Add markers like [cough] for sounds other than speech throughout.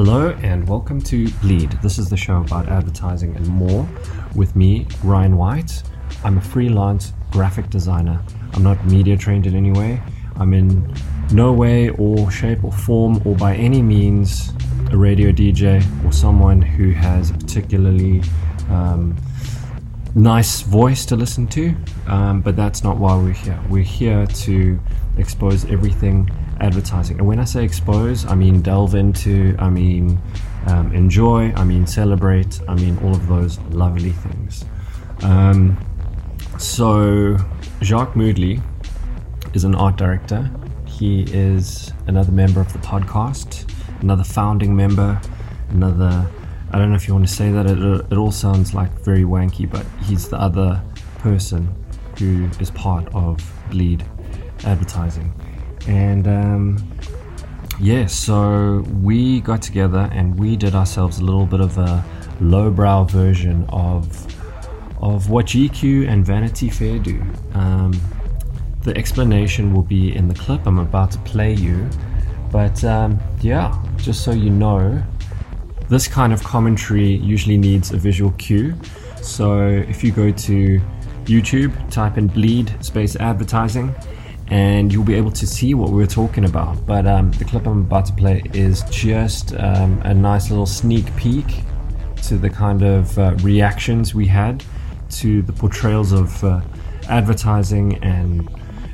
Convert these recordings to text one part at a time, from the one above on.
Hello and welcome to Bleed. This is the show about advertising and more with me, Ryan Whyte. I'm a freelance graphic designer. I'm not media trained in any way. I'm in no way or shape or form or by any means a radio DJ or someone who has a particularly um, nice voice to listen to, um, but that's not why we're here. We're here to expose everything advertising. And when I say expose, I mean delve into, I mean um, enjoy, I mean celebrate, I mean all of those lovely things. Um, so, Jacque Moodley is an art director. He is another member of the podcast, another founding member, another. I don't know if you want to say that. It, it all sounds like very wanky, but he's the other person who is part of Bleed Advertising. And um, yeah, so we got together and we did ourselves a little bit of a lowbrow version of of what GQ and Vanity Fair do. Um, the explanation will be in the clip I'm about to play you, but um, yeah, just so you know, this kind of commentary usually needs a visual cue. So if you go to YouTube, type in bleed space advertising, and you'll be able to see what we're talking about. But um, the clip I'm about to play is just um, a nice little sneak peek to the kind of uh, reactions we had to the portrayals of uh, advertising and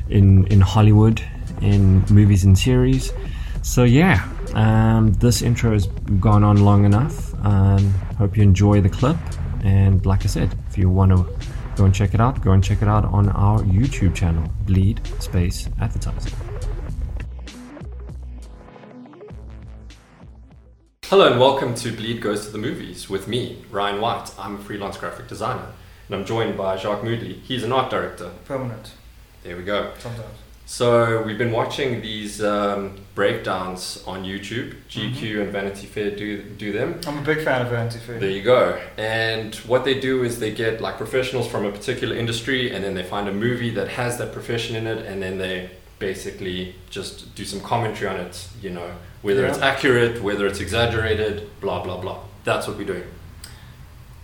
in in Hollywood in movies and series. So yeah, um, this intro has gone on long enough. Um, hope you enjoy the clip. And like I said, if you want to go and check it out, go and check it out on our YouTube channel, Bleed Space Advertising. Hello and welcome to Bleed Goes to the Movies with me, Ryan Whyte. I'm a freelance graphic designer and I'm joined by Jacque Moodley. He's an art director. Permanent. There we go. Sometimes. So we've been watching these um, breakdowns on YouTube. GQ and Vanity Fair do do them. I'm a big fan of Vanity Fair. There you go. And what they do is they get like professionals from a particular industry, and then they find a movie that has that profession in it, and then they basically just do some commentary on it. You know, whether Yeah. it's accurate, whether it's exaggerated, blah blah blah. That's what we're doing.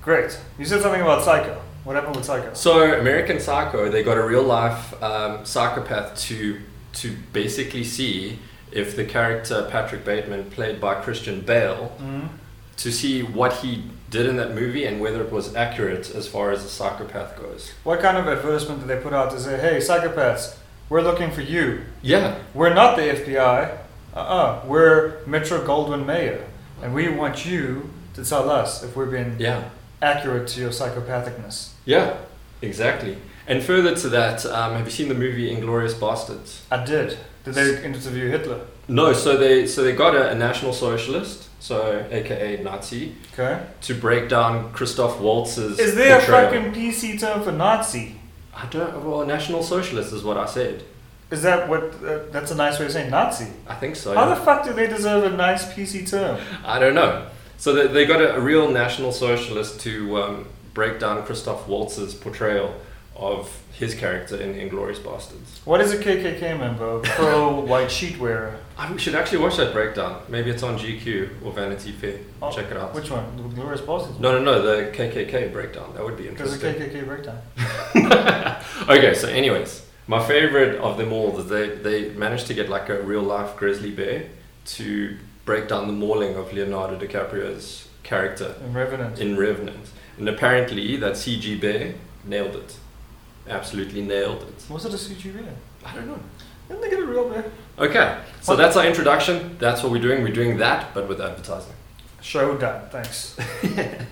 Great. You said something about Psycho. What happened with Psycho? So American Psycho, they got a real life um, psychopath to to basically see if the character Patrick Bateman, played by Christian Bale, Mhm. to see what he did in that movie and whether it was accurate as far as the psychopath goes. What kind of advertisement did they put out to say, hey, psychopaths, we're looking for you. Yeah, We're not the FBI. Uh-uh. We're Metro Goldwyn Mayer. And we want you to tell us if we're being yeah, accurate to your psychopathicness. yeah, exactly. And further to that, um, have you seen the movie Inglourious Basterds? I did. Did they interview Hitler? No, so they so they got a, a national socialist, so AKA Nazi, Okay. to break down Christoph Waltz's. Is there a fucking PC term for Nazi? I don't. Well, national socialist is what I said. Is that what? Uh, that's a nice way of saying Nazi. I think so. How yeah. the fuck do they deserve a nice PC term? I don't know. So they, they got a, a real national socialist to um, break down Christoph Waltz's portrayal of his character in Inglourious Basterds. What is a KKK member? Pro white sheet wearer. I we should actually watch that breakdown. Maybe it's on GQ or Vanity Fair. Oh, Check it out. Which one? The Glorious Bastards? No, no, no. The KKK breakdown. That would be There's a interesting. KKK breakdown. [laughs] okay, so anyways, my favorite of them all is they they managed to get like a real life grizzly bear to break down the mauling of Leonardo DiCaprio's character In Revenant. in Revenant, and apparently that CG bear nailed it, absolutely nailed it. Was it a CG bear? I don't know. Didn't they get a real bear? Okay, so What- that's our introduction. That's what we're doing. We're doing that, but with advertising. Show done. Thanks. [laughs]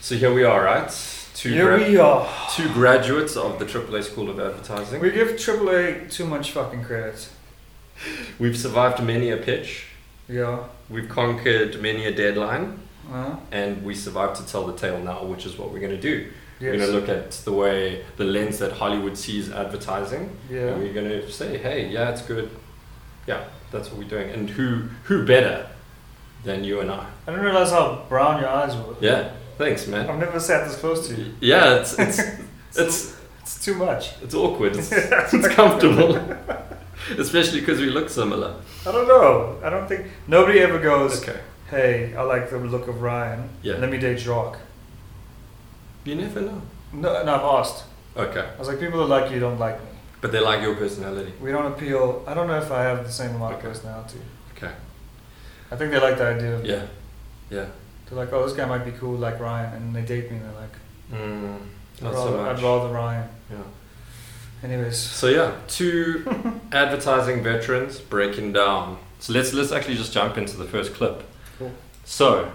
So here we are, right? Two Here we are. two graduates of the AAA School of Advertising. We give AAA too much fucking credit. We've survived many a pitch. Yeah. We've conquered many a deadline, Uh, and we survived to tell the tale now, which is what we're going to do. We're going to look at the way, the lens that Hollywood sees advertising, and Yeah. we're going to say, hey, yeah, it's good. Yeah, that's what we're doing. And who who better than you and I? I didn't realize how brown your eyes were. Yeah, thanks, man. I've never sat this close to you. Yeah, it's it's [laughs] it's It's too much. it's awkward. It's, [laughs] it's comfortable, [laughs] [laughs] especially because we look similar. I don't know. I don't think nobody ever goes. Okay. hey, I like the look of Ryan. Yeah. Let me date Jacque. You never know. No, no, I've asked. Okay, I was like, people that like you don't like me. but they like your personality. We don't appeal. I don't know if I have the same amount Okay. of personality. Okay. I think they like the idea me. Yeah. Yeah. They're like, oh, this guy might be cool like Ryan, and they date me, and they're like, Mm, I'd not rather, so much. I'd rather Ryan. Yeah. Anyways, So yeah, two [laughs] advertising veterans breaking down. So let's let's actually just jump into the first clip. Cool. So,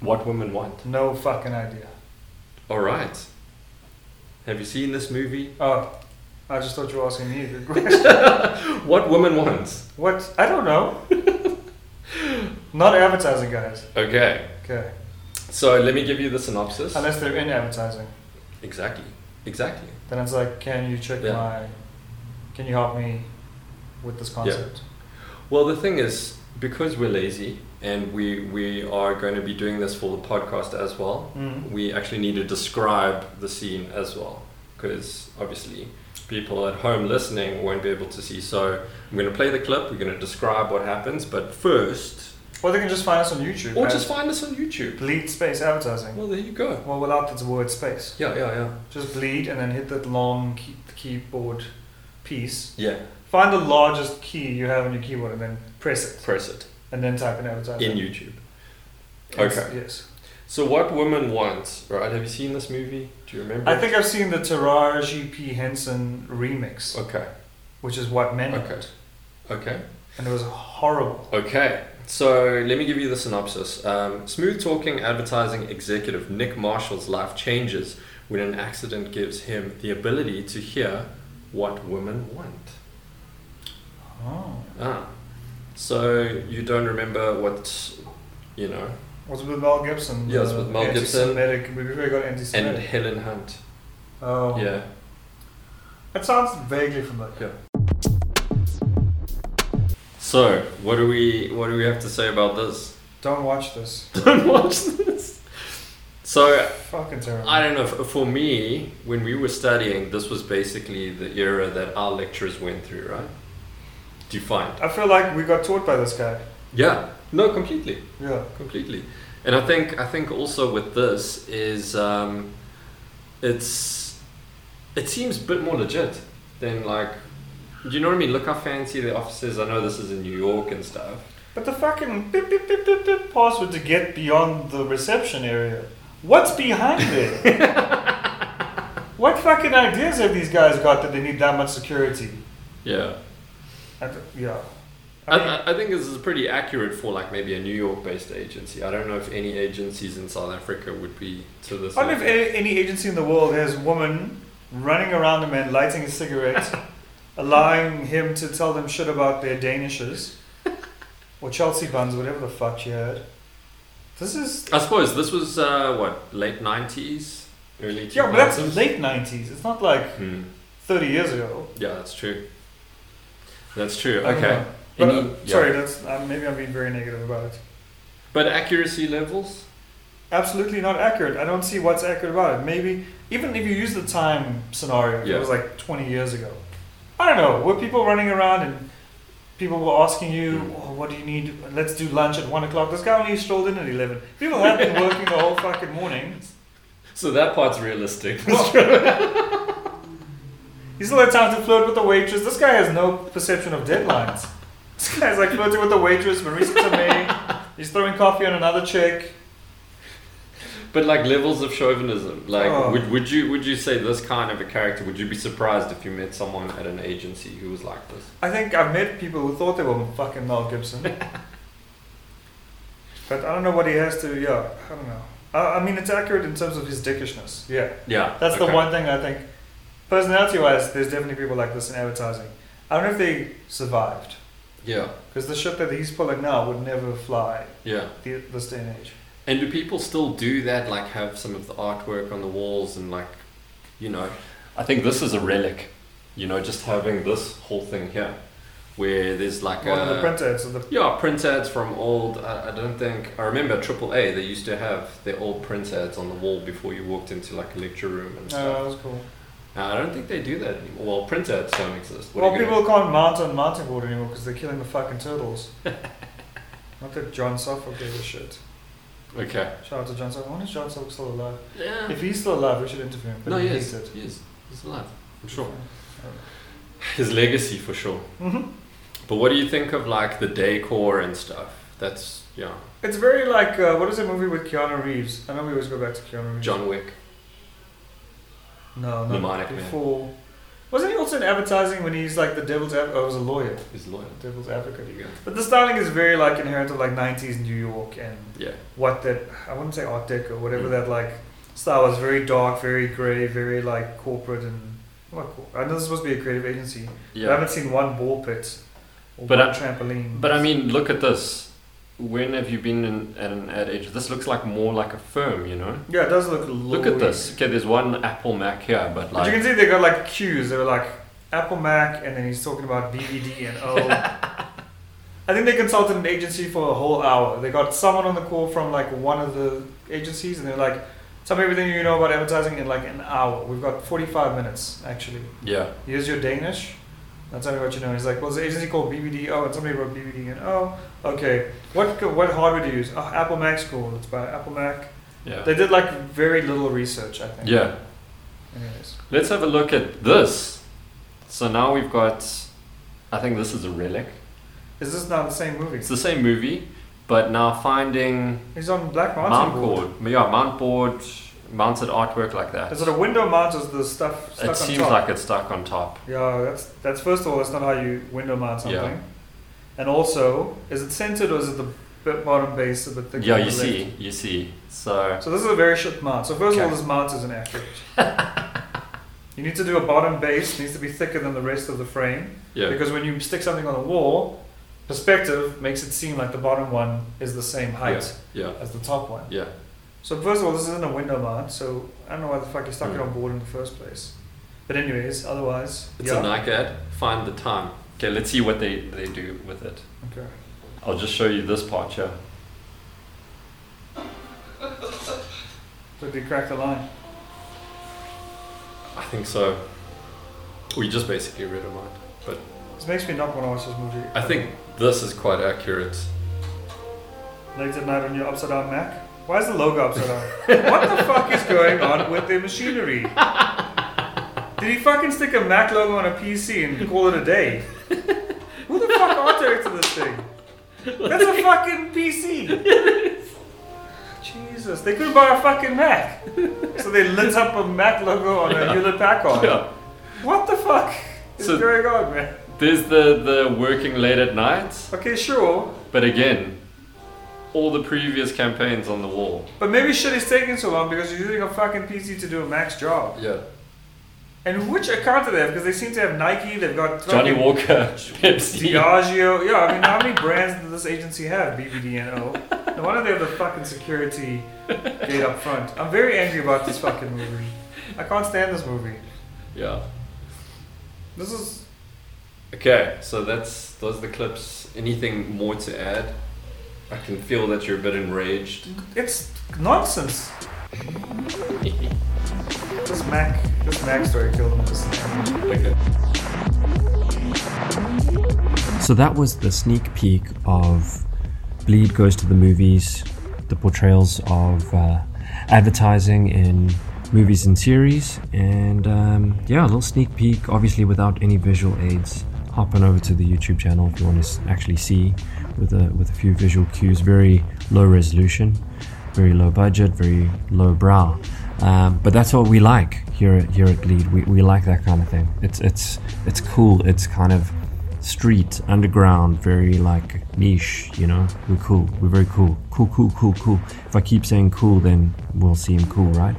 what women want. no fucking idea. All right. Have you seen this movie? Oh, I just thought you were asking me a good [laughs] question. What woman wants? what? I don't know. Not advertising guys. Okay. Okay. So let me give you the synopsis. Unless they're in advertising. Exactly. Exactly. Then it's like, can you check Yeah. my, can you help me with this concept? Yeah. Well, the thing is, because we're lazy and we we are going to be doing this for the podcast as well, Mm. we actually need to describe the scene as well, because obviously people at home listening won't be able to see. So I'm going to play the clip. We're going to describe what happens, but first, Or they can just find us on YouTube. or just find us on YouTube. bleed space advertising. Well, there you go. Well, without the word space. Yeah, yeah, yeah. Just bleed and then hit that long key, keyboard piece. Yeah, Find the largest key you have on your keyboard and then press it. press it And then type in advertising. in YouTube. It's- Okay. Yes. So, what woman wants? Right? Have you seen this movie? Do you remember? I think I've seen the Taraji P. Henson remix, Okay. which is what men Okay. want. Okay. And it was horrible. Okay, so let me give you the synopsis. Um, smooth talking advertising executive Nick Marshall's life changes when an accident gives him the ability to hear what women want. Oh. Ah, so you don't remember what, you know, Was it with Mel Gibson? Yes, with Mel Gibson. anti-Semitic- got and anti-Semitic. Helen Hunt. oh. Yeah. It sounds vaguely familiar. Yeah. So, what do we what do we have to say about this? Don't watch this. [laughs] Don't watch this. So, Fucking terrible. I don't know. For me, when we were studying, this was basically the era that our lecturers went through, right? Do you find? I feel like we got taught by this guy. Yeah. No, completely, Yeah. completely. And I think I think also with this is um, it's it seems a bit more legit than like. Do you know what I mean? Look how fancy the office is. I know this is in New York and stuff. But the fucking beep, beep, beep, beep, beep password to get beyond the reception area. What's behind it? [laughs] what fucking ideas have these guys got that they need that much security? Yeah. I th- yeah. I, I mean, I, I think this is pretty accurate for like maybe a New York based agency. I don't know if any agencies in South Africa would be to this. I don't know if any, any agency in the world has a woman running around a man, lighting a cigarette, [laughs] allowing him to tell them shit about their Danishes [laughs] or Chelsea buns, whatever the fuck you had. This is I suppose this was uh, what late nineties, early 2000s. yeah, but that's late nineties. It's not like Hmm. thirty years ago. Yeah, that's true. That's true. Okay. But, Any- uh, yeah. Sorry, that's uh, maybe I'm being very negative about it. But accuracy levels. Absolutely not accurate. I don't see what's accurate about it. Maybe even if you use the time scenario, Yeah. it was like 20 years ago. I don't know. Were people running around and people were asking you, Hmm. oh, "What do you need? Let's do lunch at one o'clock." This guy only strolled in at 11. People have been working the whole fucking morning. So that part's realistic. [laughs] He still had time to flirt with the waitress. This guy has no perception of deadlines. This guy's like flirting with the waitress, Marisa Tomei. He's throwing coffee on another chick. But like levels of chauvinism. Like, Oh. would, would you would you say this kind of a character? Would you be surprised if you met someone at an agency who was like this? I think I've met people who thought they were fucking Mel Gibson. [laughs] but I don't know what he has to, yeah, I don't know. I, I mean, it's accurate in terms of his dickishness. Yeah. Yeah. That's the one thing I think, personality wise, there's definitely people like this in advertising. I don't know if they survived. Yeah. Because the shit that he's pulling now would never fly Yeah. the, this day and age. And do people still do that? Like have some of the artwork on the walls and like, you know, I think this is a relic. You know, just having this whole thing here, where there's like One of the a print ads of the. yeah print ads from old. I, I don't think I remember AAA. They used to have their old print ads on the wall before you walked into like a lecture room and stuff. Oh, that was cool. Uh, I don't think they do that anymore. Well, print ads don't exist. What well, are you people can't mount on mounting board anymore because they're killing the fucking turtles. [laughs] Not that John Suffolk gave a shit. Okay. Shout out to John Suffolk. I wonder if John Suffolk's still alive. Yeah. If he's still alive, we should interview him. But no, he he is. it. He is. He's alive. I'm sure. His legacy for sure. Mhm. But what do you think of like the decor and stuff? That's yeah. It's very like uh, what is that movie with Keanu Reeves? I know we always go back to Keanu Reeves. John Wick. No, no. Mnemonic Man. Wasn't he also in advertising when he's like the devil's advocate? Oh, he was a lawyer. He's loyal. Devil's advocate. Go. But the styling is very like inherent of like 90s New York and Yeah. what that I wouldn't say Art Deco, whatever Mm. that like style was. Very dark, very grey, very like corporate and cor- I know this is supposed to be a creative agency. Yeah. I haven't seen one ball pit or But one I- trampoline. But I mean, look at this. When have you been in, at an ad agency? This looks like more like a firm, you know. yeah, it does look. Look at this. Okay, there's one Apple Mac here, but But you can see they got like cues. They were like Apple Mac, and then he's talking about BVD and O. [laughs] I think they consulted an agency for a whole hour. They got someone on the call from like one of the agencies, and they're like, "Tell me everything you know about advertising in like an hour." We've got forty-five minutes actually. yeah, Here's your Danish. Now tell me what you know. He's like, well, there's an agency called BBD. Oh, and somebody wrote BBD. And oh, okay. What what hardware do you use? Oh, Apple Mac's cool. It's by Apple Mac. yeah, They did like very little research, I think. yeah. Anyways. Let's have a look at this. So now we've got. I think this is a relic. Is this now the same movie? It's the same movie, but now finding He's on Black Mountain mount board. board. Yeah, mount board, mounted artwork like that. Is it a window mount or is the stuff stuck It on seems top? like it's stuck on top. Yeah, that's that's first of all, that's not how you window mount something. Yeah. And also, is it centered or is it the bottom base a bit thicker? Yeah, you the see, you see. So So this is a very short mount. So first of all, Okay. this mount is inaccurate. [laughs] you need to do a bottom base needs to be thicker than the rest of the frame yeah, because when you stick something on the wall, perspective makes it seem like the bottom one is the same height yeah, as the top one. yeah. So first of all, this isn't a window mount, so I don't know why the fuck you stuck it Hmm. on board in the first place. But anyways, otherwise, It's yeah. a Nike ad. Find the time. Okay, let's see what they, they do with it. Okay. I'll just show you this part here. Did you crack the line? I think so. We just basically read a mind. But This makes me not want to watch this movie. I think this is quite accurate. late at night on your upside down Mac. Why is the logo upside down? what the fuck is going on with the machinery? Did he fucking stick a Mac logo on a PC and call it a day? Who the fuck art directed this thing? That's a fucking PC. Jesus, they couldn't buy a fucking Mac, so they lit up a Mac logo on a Hewlett Packard. Yeah. What the fuck is So- going on, man? There's the, the working late at night, Okay, sure, but again, all the previous campaigns on the wall. but maybe shit is taking so long because you're using a fucking PC to do a max job. Yeah. And which account do they have? Because they seem to have Nike, they've got Johnnie Walker, [laughs] Pepsi. Diageo. Yeah, I mean, how many brands does this agency have? BBD and O. No wonder they have the fucking security gate up front. I'm very angry about this fucking movie. I can't stand this movie. Yeah. This is Okay, so that's those are the clips. Anything more to add? I can feel that you're a bit enraged. it's nonsense. This Mac, this Mac story killed me. Okay. So that was the sneak peek of Bleed Goes to the Movies, the portrayals of uh, advertising in movies and series, and um, yeah, a little sneak peek, obviously without any visual aids. Hop on over to the YouTube channel if you want to actually see with a with a few visual cues. Very low resolution, very low budget, very low brow. Um, but that's what we like here at here at Bleed. We, we like that kind of thing. It's it's it's cool. It's kind of street, underground, very like niche, you know. We're cool. We're very cool. Cool, cool, cool, cool. If I keep saying cool, then we'll seem cool, right?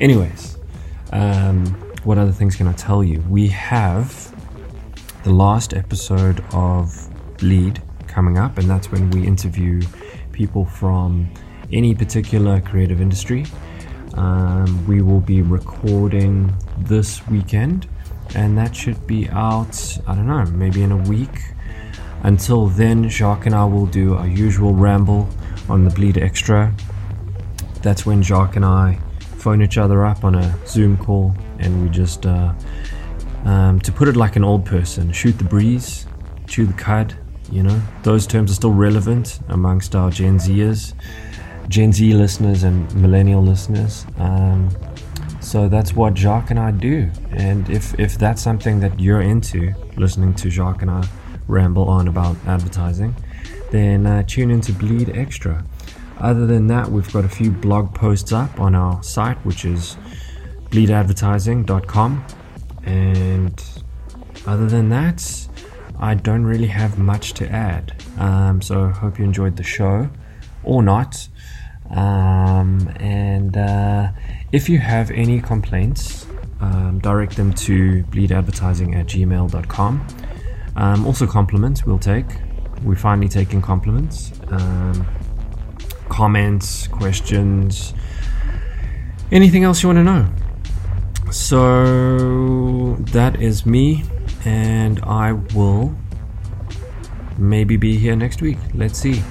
Anyways, um, what other things can I tell you? We have the last episode of Bleed coming up, and that's when we interview people from any particular creative industry. Um, we will be recording this weekend, and that should be out, I don't know, maybe in a week. Until then, Jacque and I will do our usual ramble on the Bleed Extra. That's when Jacque and I phone each other up on a Zoom call, and we just, uh, um, to put it like an old person, shoot the breeze, chew the cud, You know, those terms are still relevant amongst our Gen Zers, Gen Z listeners, and millennial listeners. Um, so that's what Jacque and I do. And if, if that's something that you're into, listening to Jacque and I ramble on about advertising, then uh, tune into Bleed Extra. Other than that, we've got a few blog posts up on our site, which is bleedadvertising.com. And other than that, I don't really have much to add. Um, so hope you enjoyed the show or not. Um, and uh, if you have any complaints, um, direct them to bleedadvertising at gmail.com. Um, also, compliments we'll take. We're finally taking compliments, um, comments, questions, anything else you want to know. So that is me, and I will maybe be here next week. Let's see.